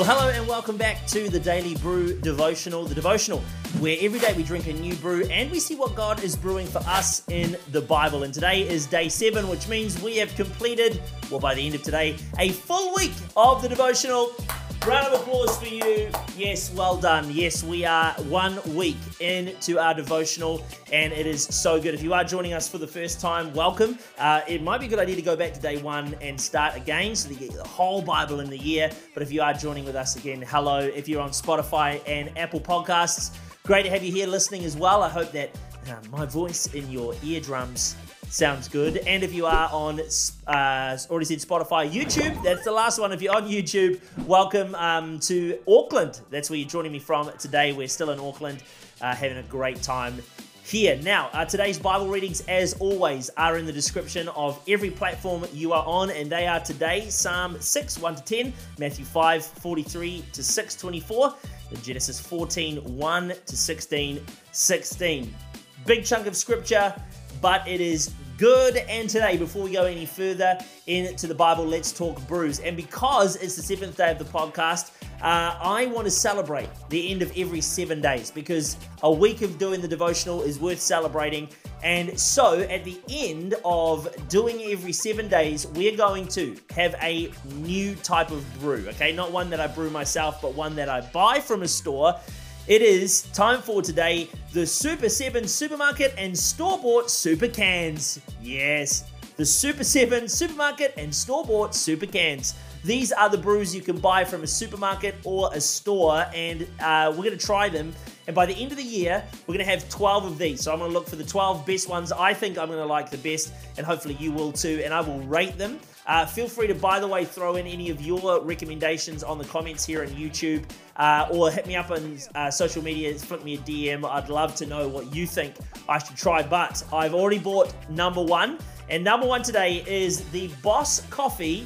Well, hello and welcome back to the Daily Brew Devotional. The Devotional, where every day we drink a new brew and we see what God is brewing for us in the Bible. And today is day seven, which means we have completed, well, by the end of today, a full week of the Devotional. Round of applause for you. Yes, well done. Yes, we are one week into our devotional, and it is so good. If you are joining us for the first time, welcome. Uh, it might be a good idea to go back to day one and start again so that you get the whole Bible in the year. But if you are joining with us again, hello. If you're on Spotify and Apple Podcasts, great to have you here listening as well. I hope that uh, my voice in your eardrums Sounds good. And if you are on, uh, already said Spotify, YouTube, that's the last one. If you're on YouTube, welcome um, to Auckland. That's where you're joining me from today. We're still in Auckland, uh, having a great time here. Now, uh, today's Bible readings, as always, are in the description of every platform you are on, and they are today Psalm 6, 1 to 10, Matthew 5, 43 to 6, 24, Genesis 14, 1 to 16, 16. Big chunk of scripture but it is good. And today, before we go any further into the Bible, let's talk brews. And because it's the seventh day of the podcast, uh, I want to celebrate the end of every seven days because a week of doing the devotional is worth celebrating. And so, at the end of doing every seven days, we're going to have a new type of brew. Okay, not one that I brew myself, but one that I buy from a store it is time for today the Super 7 supermarket and store bought super cans. Yes, the Super 7 supermarket and store bought super cans. These are the brews you can buy from a supermarket or a store, and uh, we're going to try them. And by the end of the year, we're going to have 12 of these. So I'm going to look for the 12 best ones I think I'm going to like the best, and hopefully you will too, and I will rate them. Uh, feel free to, by the way, throw in any of your recommendations on the comments here on YouTube uh, or hit me up on uh, social media, flick me a DM. I'd love to know what you think I should try. But I've already bought number one, and number one today is the Boss Coffee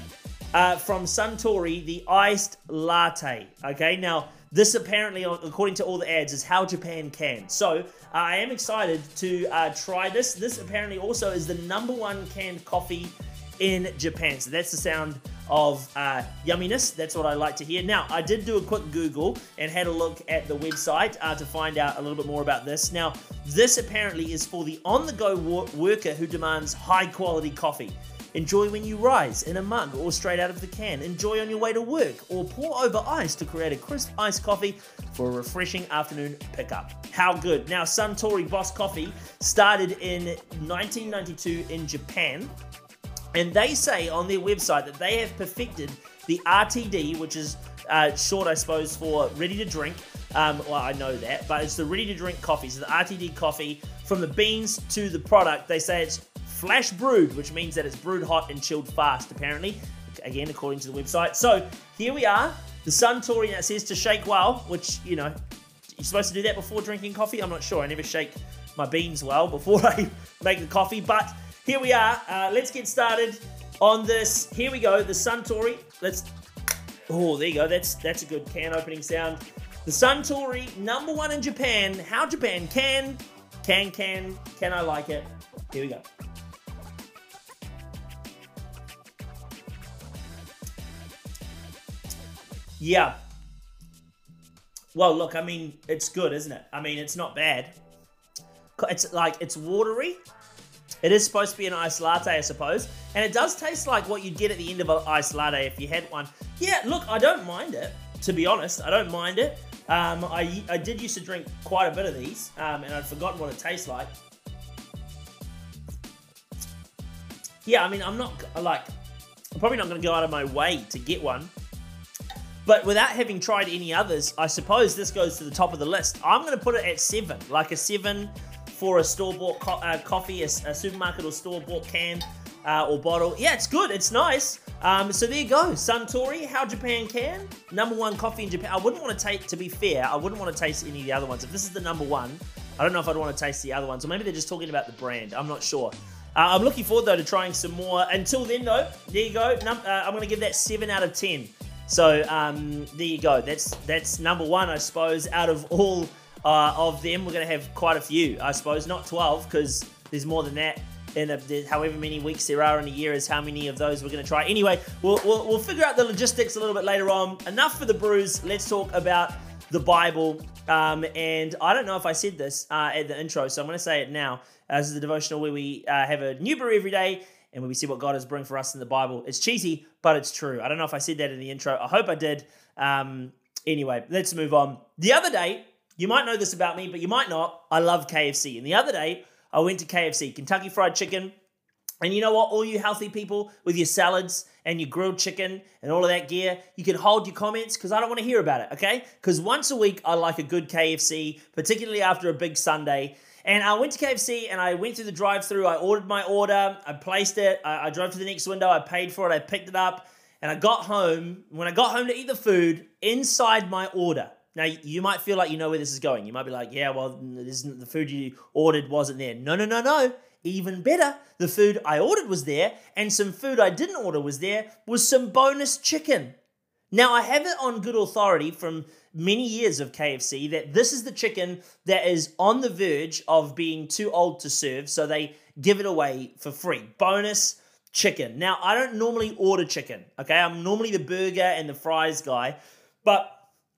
uh, from Suntory, the iced latte. Okay, now this apparently, according to all the ads, is how Japan can. So uh, I am excited to uh, try this. This apparently also is the number one canned coffee in Japan. So that's the sound of uh, yumminess. That's what I like to hear. Now, I did do a quick Google and had a look at the website uh, to find out a little bit more about this. Now, this apparently is for the on the go wor- worker who demands high quality coffee. Enjoy when you rise in a mug or straight out of the can. Enjoy on your way to work or pour over ice to create a crisp iced coffee for a refreshing afternoon pickup. How good. Now, Suntory Boss Coffee started in 1992 in Japan and they say on their website that they have perfected the RTD, which is uh, short, I suppose, for ready to drink. Um, well, I know that, but it's the ready to drink coffee. So the RTD coffee, from the beans to the product, they say it's flash brewed, which means that it's brewed hot and chilled fast, apparently. Again, according to the website. So here we are. The Suntory that says to shake well, which, you know, you're supposed to do that before drinking coffee. I'm not sure. I never shake my beans well before I make the coffee, but here we are. Uh, let's get started on this. Here we go. The Suntory. Let's. Oh, there you go. That's that's a good can opening sound. The Suntory, number one in Japan. How Japan can, can, can, can I like it? Here we go. Yeah. Well, look, I mean, it's good, isn't it? I mean, it's not bad. It's like, it's watery. It is supposed to be an iced latte, I suppose. And it does taste like what you'd get at the end of an iced latte if you had one. Yeah, look, I don't mind it, to be honest. I don't mind it. Um, I, I did used to drink quite a bit of these, um, and I'd forgotten what it tastes like. Yeah, I mean, I'm not, like, I'm probably not going to go out of my way to get one. But without having tried any others, I suppose this goes to the top of the list. I'm going to put it at 7, like a 7 for a store-bought co uh, coffee, a, a, supermarket or store-bought can uh, or bottle. Yeah, it's good. It's nice. Um, so there you go. Suntory, how Japan can. Number one coffee in Japan. I wouldn't want to take, to be fair, I wouldn't want to taste any of the other ones. If this is the number one, I don't know if I'd want to taste the other ones. Or maybe they're just talking about the brand. I'm not sure. Uh, I'm looking forward, though, to trying some more. Until then, though, there you go. Num uh, I'm going to give that 7 out of 10. So um, there you go. That's that's number one, I suppose, out of all uh, of them. We're going to have quite a few, I suppose. Not 12, because there's more than that in a, however many weeks there are in a year is how many of those we're going to try. Anyway, we'll, we'll, we'll figure out the logistics a little bit later on. Enough for the brews. Let's talk about the Bible. Um, and I don't know if I said this uh, at the intro, so I'm going to say it now. Uh, this is the devotional where we uh, have a new brew every day and where we see what God has bring for us in the Bible. It's cheesy, but it's true. I don't know if I said that in the intro. I hope I did. Um, anyway, let's move on. The other day, you might know this about me, but you might not. I love KFC. And the other day, I went to KFC, Kentucky Fried Chicken. And you know what? All you healthy people with your salads and your grilled chicken and all of that gear, you can hold your comments because I don't want to hear about it, okay? Because once a week, I like a good KFC, particularly after a big Sunday. And I went to KFC and I went through the drive through. I ordered my order, I placed it, I, I drove to the next window, I paid for it, I picked it up, and I got home. When I got home to eat the food, inside my order, now, you might feel like you know where this is going. You might be like, yeah, well, the food you ordered wasn't there. No, no, no, no. Even better, the food I ordered was there, and some food I didn't order was there, was some bonus chicken. Now, I have it on good authority from many years of KFC that this is the chicken that is on the verge of being too old to serve, so they give it away for free. Bonus chicken. Now, I don't normally order chicken, okay? I'm normally the burger and the fries guy, but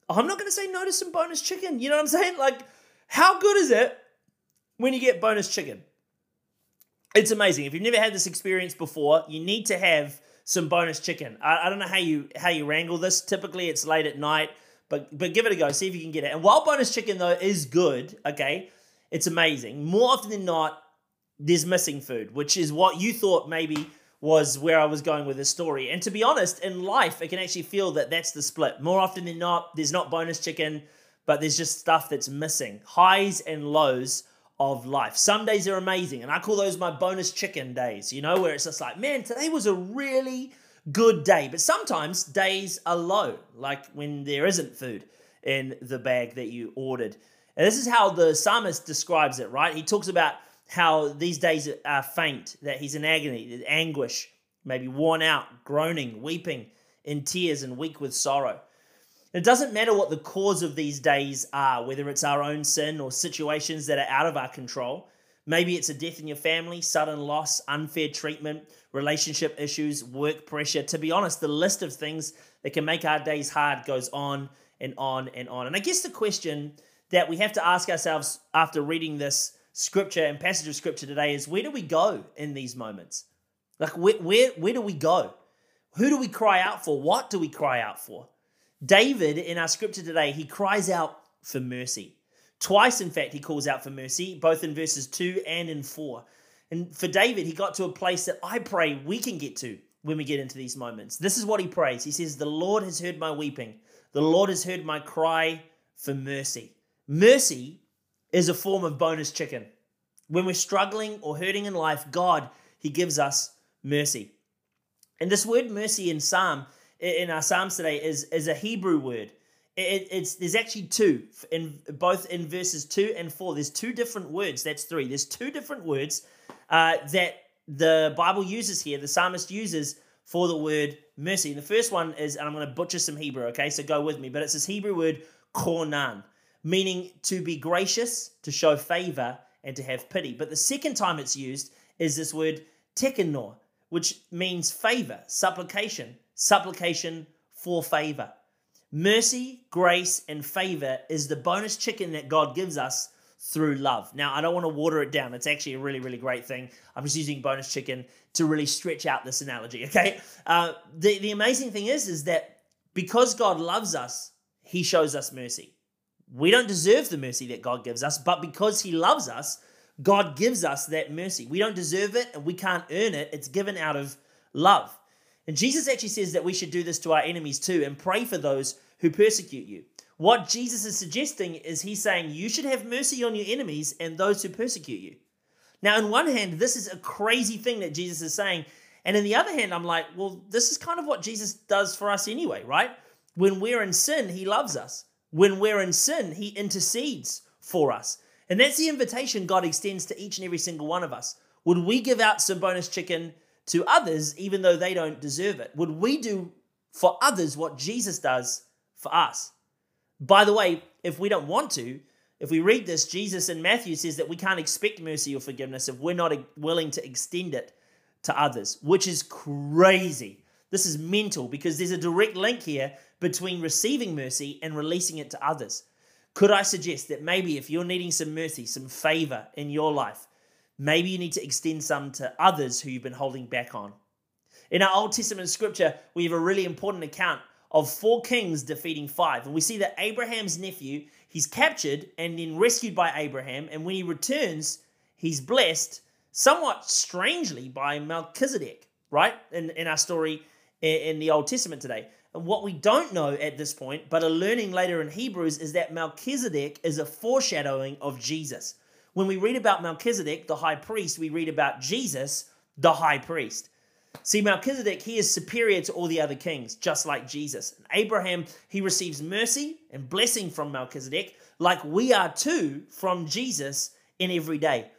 I'm not going to say no to some bonus chicken. You know what I'm saying? Like, how good is it when you get bonus chicken? It's amazing. If you've never had this experience before, you need to have some bonus chicken. I, I don't know how you how you wrangle this. Typically, it's late at night, but but give it a go. See if you can get it. And while bonus chicken though is good, okay, it's amazing. More often than not, there's missing food, which is what you thought maybe was where I was going with this story. And to be honest, in life, I can actually feel that that's the split. More often than not, there's not bonus chicken, but there's just stuff that's missing. Highs and lows of life. Some days are amazing, and I call those my bonus chicken days, you know, where it's just like, man, today was a really good day. But sometimes days are low, like when there isn't food in the bag that you ordered. And this is how the psalmist describes it, right? He talks about how these days are faint, that he's in agony, anguish, maybe worn out, groaning, weeping in tears, and weak with sorrow. It doesn't matter what the cause of these days are, whether it's our own sin or situations that are out of our control. Maybe it's a death in your family, sudden loss, unfair treatment, relationship issues, work pressure. To be honest, the list of things that can make our days hard goes on and on and on. And I guess the question that we have to ask ourselves after reading this scripture and passage of scripture today is where do we go in these moments? Like, where, where, where do we go? Who do we cry out for? What do we cry out for? David, in our scripture today, he cries out for mercy. Twice, in fact, he calls out for mercy, both in verses 2 and in 4. And for David, he got to a place that I pray we can get to when we get into these moments. This is what he prays. He says, The Lord has heard my weeping, the Lord has heard my cry for mercy. Mercy is a form of bonus chicken. When we're struggling or hurting in life, God, He gives us mercy. And this word mercy in Psalm, in our Psalms today, is, is a Hebrew word. It, it's there's actually two in both in verses two and four. There's two different words. That's three. There's two different words uh, that the Bible uses here. The psalmist uses for the word mercy. And the first one is, and I'm going to butcher some Hebrew. Okay, so go with me. But it's this Hebrew word kornan meaning to be gracious, to show favor, and to have pity. But the second time it's used is this word tekenor, which means favor, supplication, supplication for favor. Mercy, grace, and favor is the bonus chicken that God gives us through love. Now, I don't want to water it down. It's actually a really, really great thing. I'm just using bonus chicken to really stretch out this analogy, okay? Uh, the, the amazing thing is, is that because God loves us, he shows us mercy. We don't deserve the mercy that God gives us, but because He loves us, God gives us that mercy. We don't deserve it and we can't earn it. It's given out of love. And Jesus actually says that we should do this to our enemies too and pray for those who persecute you. What Jesus is suggesting is He's saying you should have mercy on your enemies and those who persecute you. Now, on one hand, this is a crazy thing that Jesus is saying. And in the other hand, I'm like, well, this is kind of what Jesus does for us anyway, right? When we're in sin, He loves us. When we're in sin, He intercedes for us. And that's the invitation God extends to each and every single one of us. Would we give out some bonus chicken to others even though they don't deserve it? Would we do for others what Jesus does for us? By the way, if we don't want to, if we read this, Jesus in Matthew says that we can't expect mercy or forgiveness if we're not willing to extend it to others, which is crazy. This is mental because there's a direct link here between receiving mercy and releasing it to others. Could I suggest that maybe if you're needing some mercy, some favor in your life, maybe you need to extend some to others who you've been holding back on? In our Old Testament scripture, we have a really important account of four kings defeating five. And we see that Abraham's nephew, he's captured and then rescued by Abraham. And when he returns, he's blessed somewhat strangely by Melchizedek, right? In, in our story in, the Old Testament today. And what we don't know at this point, but are learning later in Hebrews, is that Melchizedek is a foreshadowing of Jesus. When we read about Melchizedek, the high priest, we read about Jesus, the high priest. See, Melchizedek, he is superior to all the other kings, just like Jesus. And Abraham, he receives mercy and blessing from Melchizedek, like we are too from Jesus in every day.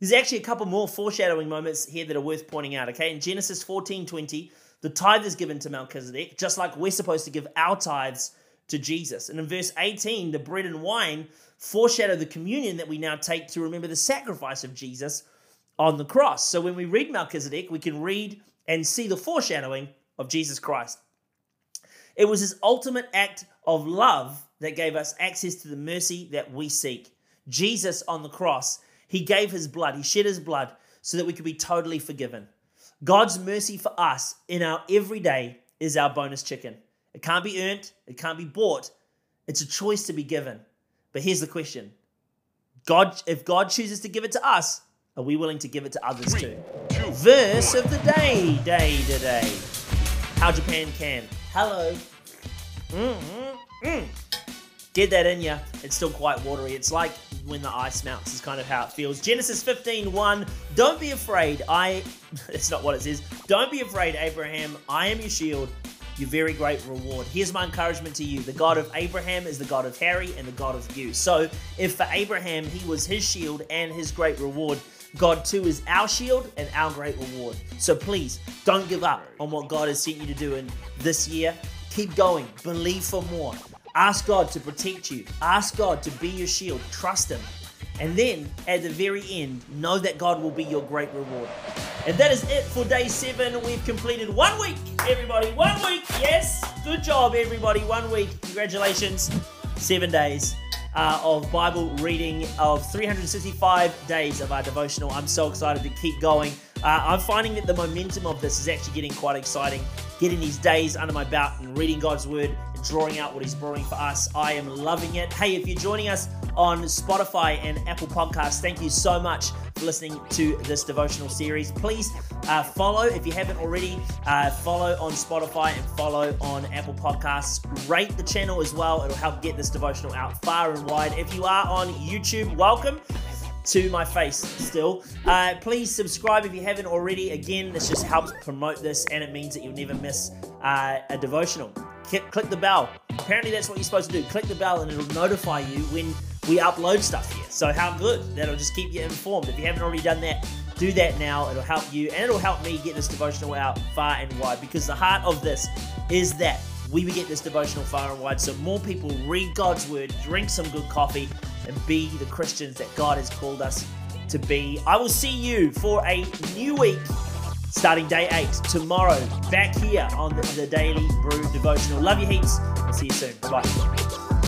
There's actually a couple more foreshadowing moments here that are worth pointing out, okay? In Genesis 14 20, the tithe is given to Melchizedek, just like we're supposed to give our tithes to Jesus. And in verse 18, the bread and wine foreshadow the communion that we now take to remember the sacrifice of Jesus on the cross. So when we read Melchizedek, we can read and see the foreshadowing of Jesus Christ. It was his ultimate act of love that gave us access to the mercy that we seek. Jesus on the cross, he gave his blood, he shed his blood so that we could be totally forgiven. God's mercy for us in our everyday is our bonus chicken. It can't be earned, it can't be bought. It's a choice to be given. But here's the question God, if God chooses to give it to us, are we willing to give it to others too? Verse of the day, day to day. How Japan can. Hello. Mm-hmm. Mm. Get that in you. It's still quite watery. It's like when the ice melts, is kind of how it feels. Genesis 15 1. Don't be afraid. I. It's not what it says. Don't be afraid, Abraham. I am your shield your very great reward. Here's my encouragement to you the God of Abraham is the God of Harry and the God of you. So, if for Abraham he was his shield and his great reward, God too is our shield and our great reward. So please don't give up on what God has sent you to do in this year. Keep going. Believe for more. Ask God to protect you. Ask God to be your shield. Trust Him. And then at the very end, know that God will be your great reward. And that is it for day seven. We've completed one week, everybody. One week. Yes. Good job, everybody. One week. Congratulations. Seven days uh, of Bible reading of 365 days of our devotional. I'm so excited to keep going. Uh, I'm finding that the momentum of this is actually getting quite exciting. Getting these days under my belt and reading God's word drawing out what He's brewing for us. I am loving it. Hey, if you're joining us on Spotify and Apple Podcasts, thank you so much for listening to this devotional series. Please uh, follow if you haven't already. Uh, follow on Spotify and follow on Apple Podcasts. Rate the channel as well. It'll help get this devotional out far and wide. If you are on YouTube, welcome to my face still. Uh, please subscribe if you haven't already. Again, this just helps promote this and it means that you'll never miss uh, a devotional. Click, click the bell. Apparently, that's what you're supposed to do. Click the bell and it'll notify you when we upload stuff here. So, how good? That'll just keep you informed. If you haven't already done that, do that now. It'll help you and it'll help me get this devotional out far and wide because the heart of this is that we would get this devotional far and wide so more people read God's word, drink some good coffee, and be the Christians that God has called us to be. I will see you for a new week starting day eight tomorrow back here on the, Daily Brew Devotional. Love you heaps. I'll see you soon. Bye.